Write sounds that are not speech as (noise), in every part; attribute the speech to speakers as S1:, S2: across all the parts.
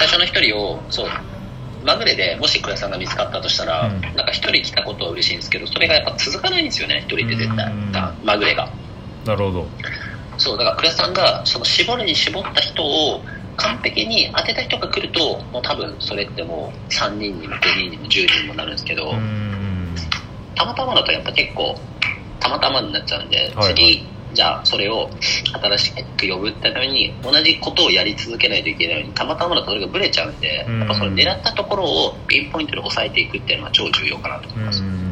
S1: 最初の一人をそうまぐれでもし倉さんが見つかったとしたら、
S2: うん。
S1: なんか一人来たことは嬉しいんですけどそれがやっぱ続かないんですよね一人って絶対。まぐれが。
S2: なるほど。
S1: そうだから倉さんがその絞るに絞った人を完璧に当てた人が来るともう多分それってもう3人にも5人にも10人にもなるんですけど、
S2: うん。
S1: たまたまだとやっぱ結構たまたまになっちゃうんで、
S2: はいはい。
S1: 次じゃあそれを新しく呼ぶってために同じことをやり続けないといけないのにたまたまだとそれがブレちゃうんで、
S2: うん。
S1: やっぱその狙ったところをピンポイントで抑えていくっていうのは超重要かなと思います、
S2: うん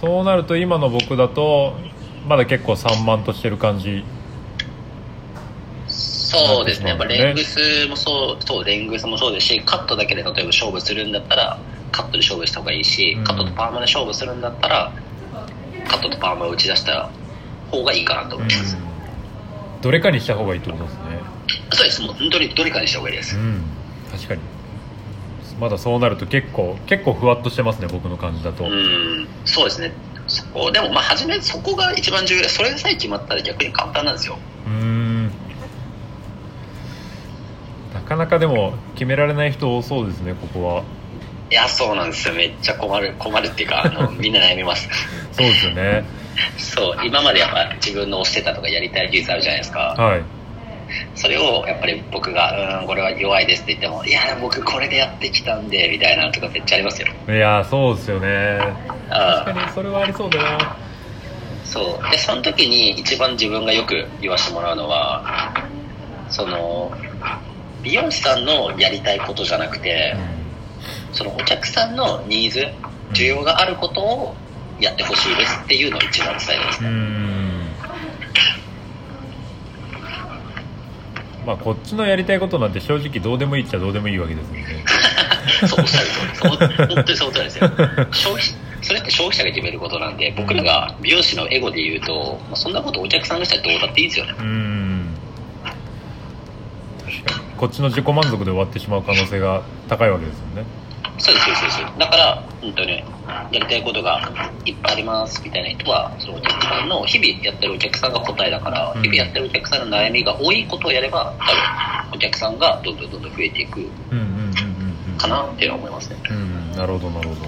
S2: そうなると今の僕だとまだ結構散漫としてる感じ。
S1: そうですね。やっぱ
S2: ね
S1: レングスもそうそうレングスもそうですしカットだけで例えば勝負するんだったらカットで勝負した方がいいし、
S2: うん。
S1: カットとパーマで勝負するんだったらカットとパーマを打ち出した方がいいかなと思います、
S2: どれかにした方がいいってことですね。
S1: そうです。もう本当にどれかにした方がいいです、
S2: うん。確かに。まだそうなると結構結構ふわっとしてますね僕の感じだと、
S1: うん、そうですね。そこ、でもまあ初めそこが一番重要。で、それさえ決まったら逆に簡単なんですよ。
S2: うーん。なかなかでも決められない人多そうですねここは。い
S1: や、そうなんですよ。めっちゃ困る、困るっていうか、あの、(laughs) みんな悩みます。
S2: そうですよね
S1: そう、今までやっぱ自分の推してたとかやりたい技術あるじゃないですか。
S2: はい
S1: それをやっぱり僕が、うん、これは弱いですって言っても、いや、僕これでやってきたんで、みたいなとかめっちゃありますよ。
S2: いやそうですよね
S1: あ
S2: 確かにそれはありそうだな
S1: そう。で、その時に一番自分がよく言わせてもらうのは、その、美容師さんのやりたいことじゃなくて、そのお客さんのニーズ、需要があることをやってほしいですっていうのを一番伝えます
S2: うー
S1: ね。
S2: んまあこっちのやりたいことなんて正直どうでもいいっちゃどうでもいいわけですもんね (laughs)
S1: そうおっしゃる通り。そう本当にそうですよ。(laughs) 消費それって消費者が決めることなんで、僕らが美容師のエゴで言うと、まあそんなことお客さんがしたらどうだっていいんですよね。
S2: うーん確かにこっちの自己満足で終わってしまう可能性が高いわけですよね
S1: そうです、そうです。だから、本当に、やりたいことがいっぱいありますみたいな人は、そのお客さんの、日々やってるお客さんが答えだから、
S2: うん。
S1: 日々やってるお客さんの悩みが多いことをやれば、多分、お客さんがどんどんどんどん増えていく
S2: うんうんうんうんうん
S1: かなって思いますね。
S2: うんなるほどなるほど。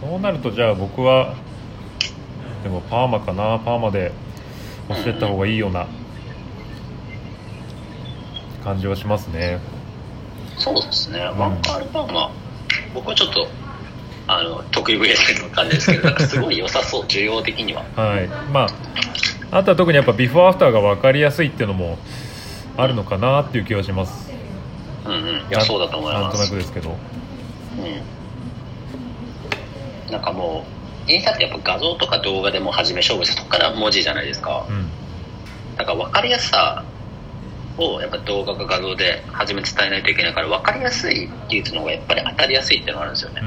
S2: そうなるとじゃあ僕はでもパーマかなパーマで押してった方がいいような感じはしますね
S1: そうですね、
S2: ん
S1: ワンカールパーマ、僕はちょっと、あの、得意分野の感じですけど、(laughs) なんかすごい良さそう、需要的には。
S2: はいまああとは特にやっぱビフォーアフターが分かりやすいっていうのもあるのかなっていう気はします
S1: うんうん。いや、そうだと思い
S2: なんと
S1: ます。
S2: なくですけど
S1: うん。なんかもう、インスタってやっぱ画像とか動画でも初め勝負して、そこから文字じゃないですか。
S2: うん
S1: だから分かりやすさをやっぱ動画か画像で初め伝えないといけないから分かりやすい技術の方がやっぱり当たりやすいっていうのがあるんですよね。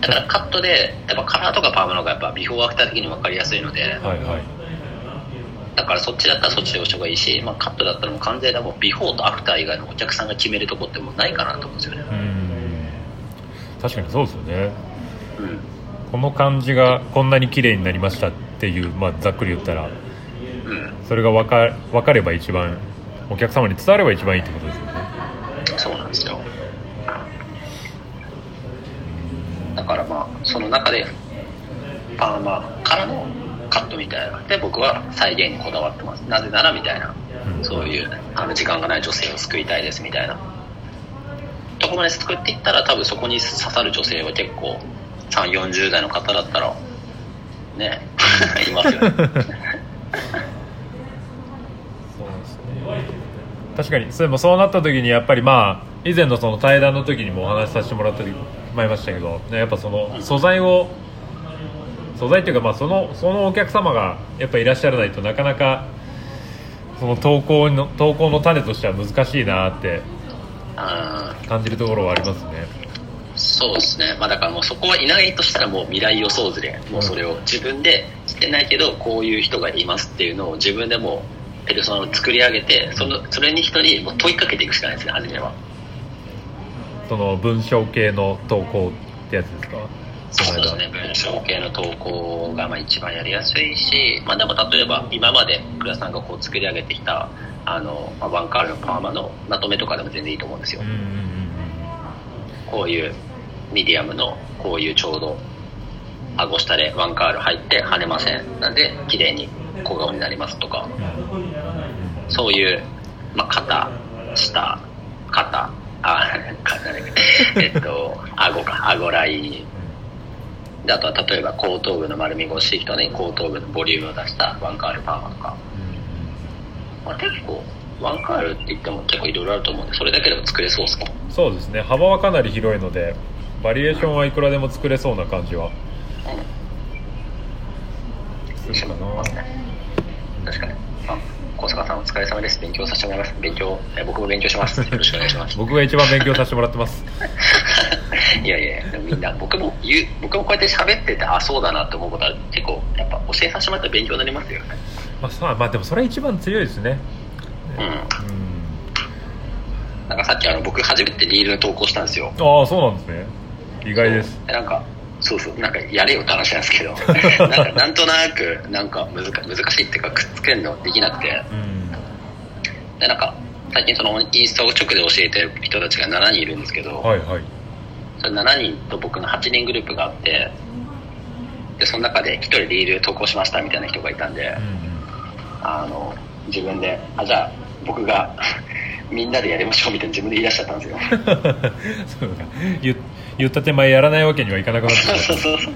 S1: だからカットでやっぱカラーとかパーマの方がやっぱビフォーアフター的に分かりやすいので
S2: うんはいはい
S1: だからそっちだったらそっちで押した方がいいし、まあ、カットだったらもう完全にもうビフォーとアフター以外のお客さんが決めるとこってもうないかなと思うんですよね。
S2: うん。確かにそうですよね。
S1: うん。
S2: この感じがこんなに綺麗になりましたっていう、まあ、ざっくり言ったら
S1: うん
S2: それが分か分かれば一番お客様に伝われば一番いいってことですよね。
S1: そうなんですよ。だからまあその中でパーマからのカットみたいなで僕は再現にこだわってます。なぜならみたいな
S2: うん。
S1: そういうあの時間がない女性を救いたいですみたいな。とこまで救っていったら多分そこに刺さる女性は結構3 4 0代の方だったらね (laughs) いますよね (laughs)
S2: 確かに。それもそうなった時にやっぱりまあ以前のその対談の時にもお話しさせてもらってまいりましたけどねやっぱその素材を素材っていうかまあそのそのお客様がやっぱいらっしゃらないとなかなかその投稿の投稿の種としては難しいなって感じるところはありますね。
S1: そうですね、まあ、だからもうそこはいないとしたらもう未来予想図でもうそれを自分でしてないけどこういう人がいますっていうのを自分でもペルソナを作り上げてそのそれに人にもう問いかけていくしかないですね初めは。
S2: その文章系の投稿ってやつですか？
S1: そうですね文章系の投稿がまあ一番やりやすいし、まあ、でも例えば今まで倉さんがこう作り上げてきたあの、まあ、ワンカールのパーマのまとめとかでも全然いいと思うんですよ、こういうミディアムのこういうちょうど顎下でワンカール入って跳ねません。なんで綺麗に小顔になりますとか。そういう、まあ、肩下肩あ肩 (laughs) えっと顎か顎ライン。であとは例えば後頭部の丸みが欲しい人に後頭部のボリュームを出したワンカールパーマとか、まあ、結構ワンカールって言っても結構いろいろあると思うんでそれだけでも作れそうですか？
S2: そうですね。幅はかなり広いのでバリエーションはいくらでも作れそうな感じは
S1: うん
S2: するかな
S1: 確かに。あ小坂さんお疲れ様です。勉強させてもらいます。勉強え僕も勉強します。(laughs) よろしくお願いします。
S2: 僕が一番勉強させてもらってます。(laughs)
S1: いやいやみんな僕も言う僕もこうやって喋っててあそうだなって思うことは結構やっぱ教えさせてもらったら勉強になりますよね。
S2: まあさあまあでもそれ一番強いですね。
S1: うん。
S2: うん。
S1: なんかさっきあの僕初めてリールの投稿したんですよ。
S2: ああそうなんですね。意外です。
S1: でなんかそうそうなんかやれよって話なんですけど。(laughs) なんかなんとなくなんか難難しいっていうかくっつけるのできなくて。
S2: うん。
S1: でなんか最近そのインスタを直で教えてる人たちが7人いるんですけど、
S2: はいはい。
S1: それ7人と僕の8人グループがあって。でその中で1人リール投稿しましたみたいな人がいたんで、
S2: うんうん。
S1: あの自分であじゃあ僕が (laughs) みんなでやりましょうみたいな自分で言い出しちゃったんですよ。(laughs)
S2: そうだ。言言った手前やらないわけにはいかなくなって
S1: そうそうそう。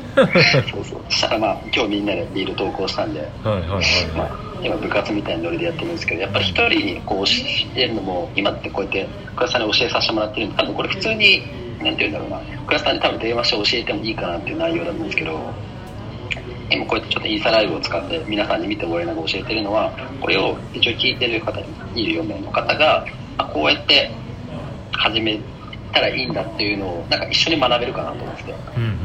S1: そうそう。そしたらまあ今日みんなでリール投稿したんで、
S2: はいはいはい
S1: まあ、今部活みたいなノリでやってるんですけどやっぱり一人にこう教えるのも今ってこうやってクラスターに教えさせてもらってるんで多分これ普通になんて言うんだろうな。クラスターに多分電話して教えてもいいかなっていう内容なんですけど今こうやってちょっとインスタライブを使って皆さんに見てもらいながら教えてるのはこれを一応聞いてる方いる4名の方があこうやって始めたらいいんだっていうのをなんか一緒に学べるかなと思って。て
S2: うんうんうん。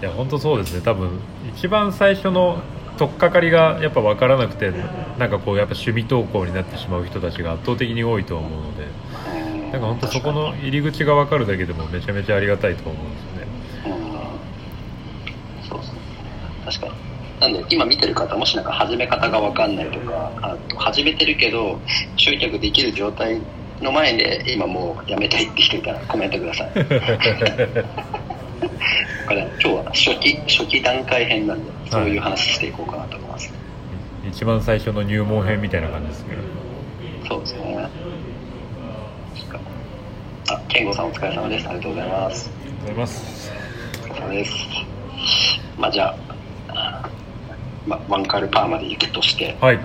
S2: いや本当そうですね。多分一番最初の取っかかりがやっぱ分からなくてなんかこうやっぱ趣味投稿になってしまう人たちが圧倒的に多いと思うので
S1: うん
S2: なんか本当そこの入り口が分かるだけでもめちゃめちゃありがたいと思うんですよね。
S1: うん。そうそう確かに。なんで今見てる方もしなんか始め方が分かんないとかあと始めてるけど集客できる状態の前で今もうやめたいって人いたらコメントください。(laughs) 今日は初期初期段階編なんでそういう話していこうかなと思います、
S2: 一番最初の入門編みたいな感じですね
S1: そうですね。あ健吾さんお疲れ様ですありがとうございます。
S2: ありがとうございます。
S1: お疲れ様です。まあじゃあまあ、ワンカールパーまで行くとして。
S2: はい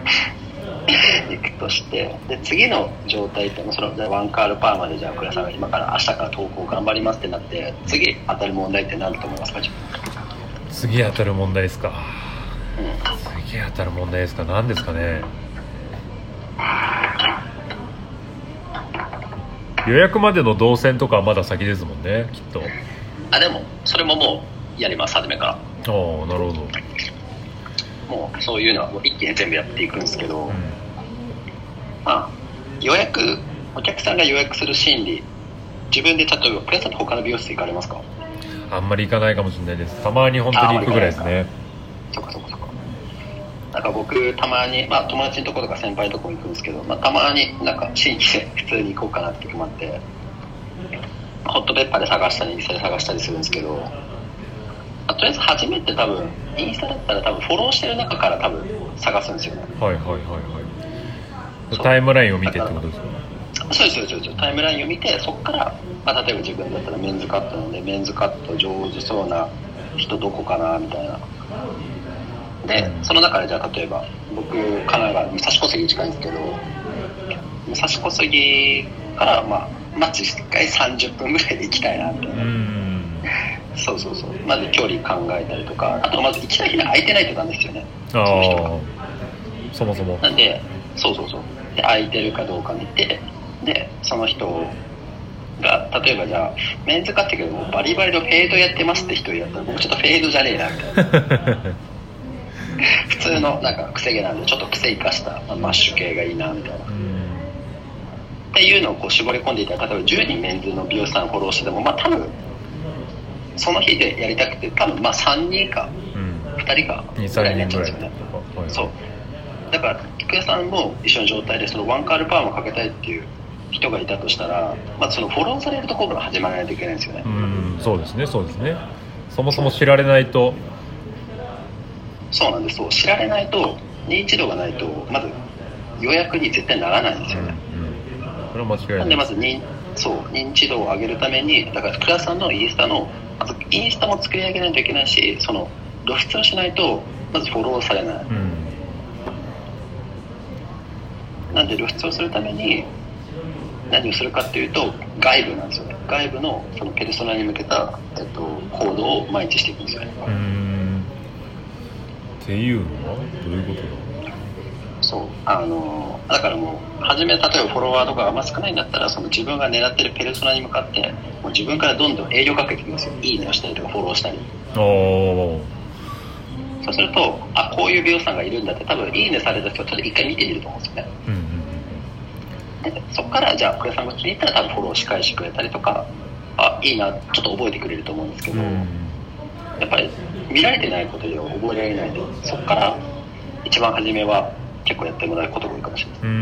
S1: 行くとしてで次の状態ってそのワンカールパーまでじゃあ倉さんが今から明日から投稿頑張りますってなって次当たる問題って何だと思いますか自
S2: 次当たる問題ですか。
S1: 分うん。
S2: 次当たる問題ですか。何ですかね。予約までの動線とかはまだ先ですもんねきっと。
S1: あでもそれももうやります初めから。
S2: ああなるほど、
S1: もうそういうのはもう一気に全部やっていくんですけど、
S2: うん。
S1: まあ予約お客さんが予約する心理自分で例えばプレスさんって他の美容室行かれますか？
S2: あんまり行かないかもしれないです。たまに本当に行くぐらいですね。
S1: そっかそっか。そっかなんか僕たまに、まあ、友達のところとか先輩のところ行くんですけど、まあ、たまになんか新規で普通に行こうかなって時もあってホットペッパーで探したりインスタで探したりするんですけど、まあとりあえず初めて多分インスタだったら多分フォローしてる中から多分探すんですよね。
S2: はいはいはいはい。タイムラインを見てってことですよね
S1: そうですそうですタイムラインを見てそこから、まあ、例えば自分だったらメンズカットなんでメンズカット上手そうな人どこかなみたいな。でその中でじゃあ例えば僕神奈川武蔵小杉近いんですけど武蔵小杉からまあマッチ1回30分ぐらいで行きたいなみたいうな、
S2: ん
S1: そうそうそうまず距離考えたりとかあとまず行きたい日が空いてないとダメですよね
S2: あ
S1: その人が
S2: あそもそも
S1: なんで、そうそうそう。で、空いてるかどうか見て、で、その人が、例えばじゃあ、メンズカットけど、バリバリのフェードやってますって人やったら、僕ちょっとフェードじゃねえな、みたいな。(laughs) 普通の、なんか、癖毛なんで、ちょっと癖生かした、まあマッシュ系がいいな、みたいな。っ
S2: うん
S1: ていうのをこう絞り込んでいたら、例えば10人メンズの美容師さんフォローしてても、まあ多分、その日でやりたくて、多分まあ3人か
S2: うん。
S1: 2人か
S2: 2、3
S1: ぐらい。になっちゃうんですよね。
S2: はい
S1: そう。だから、クさんも一緒の状態でそのワンカールパワーもかけたいっていう人がいたとしたら、まあ、そのフォローされるところから始まらないといけないんですよね。
S2: うん。そうですねそうですね。そもそも知られないと。
S1: そうなんです。そう知られないと認知度がないとまず予約に絶対ならないんですよね、
S2: それは間違い
S1: な
S2: なんい
S1: でまず認そう認知度を上げるためにだから倉さんのインスタのインスタも作り上げないといけないしその露出をしないとまずフォローされない。
S2: うん。
S1: なんで露出をするために何をするかっていうと外部なんですよね。外部のそのペルソナに向けた、えっと、行動を毎日していくんですよね。
S2: うん。っていうのはどういうことだ？
S1: そう。あのだからもう初め例えばフォロワーとかがあんま少ないんだったらその自分が狙ってるペルソナに向かってもう自分からどんどん営業かけていきますよ。いいねをしたりとかフォローしたり。そうするとあこういう美容師さんがいるんだって多分いいねされた人はちょっと一回見てみると思うんですよね。
S2: うんうん
S1: でそこからじゃあクレさんが気に入ったら多分フォローし返してくれたりとかあいいなちょっと覚えてくれると思うんですけど、
S2: うん。
S1: やっぱり見られてないことでは覚えられないんでそこから一番初めは結構やってもらうことが多いかもしれない。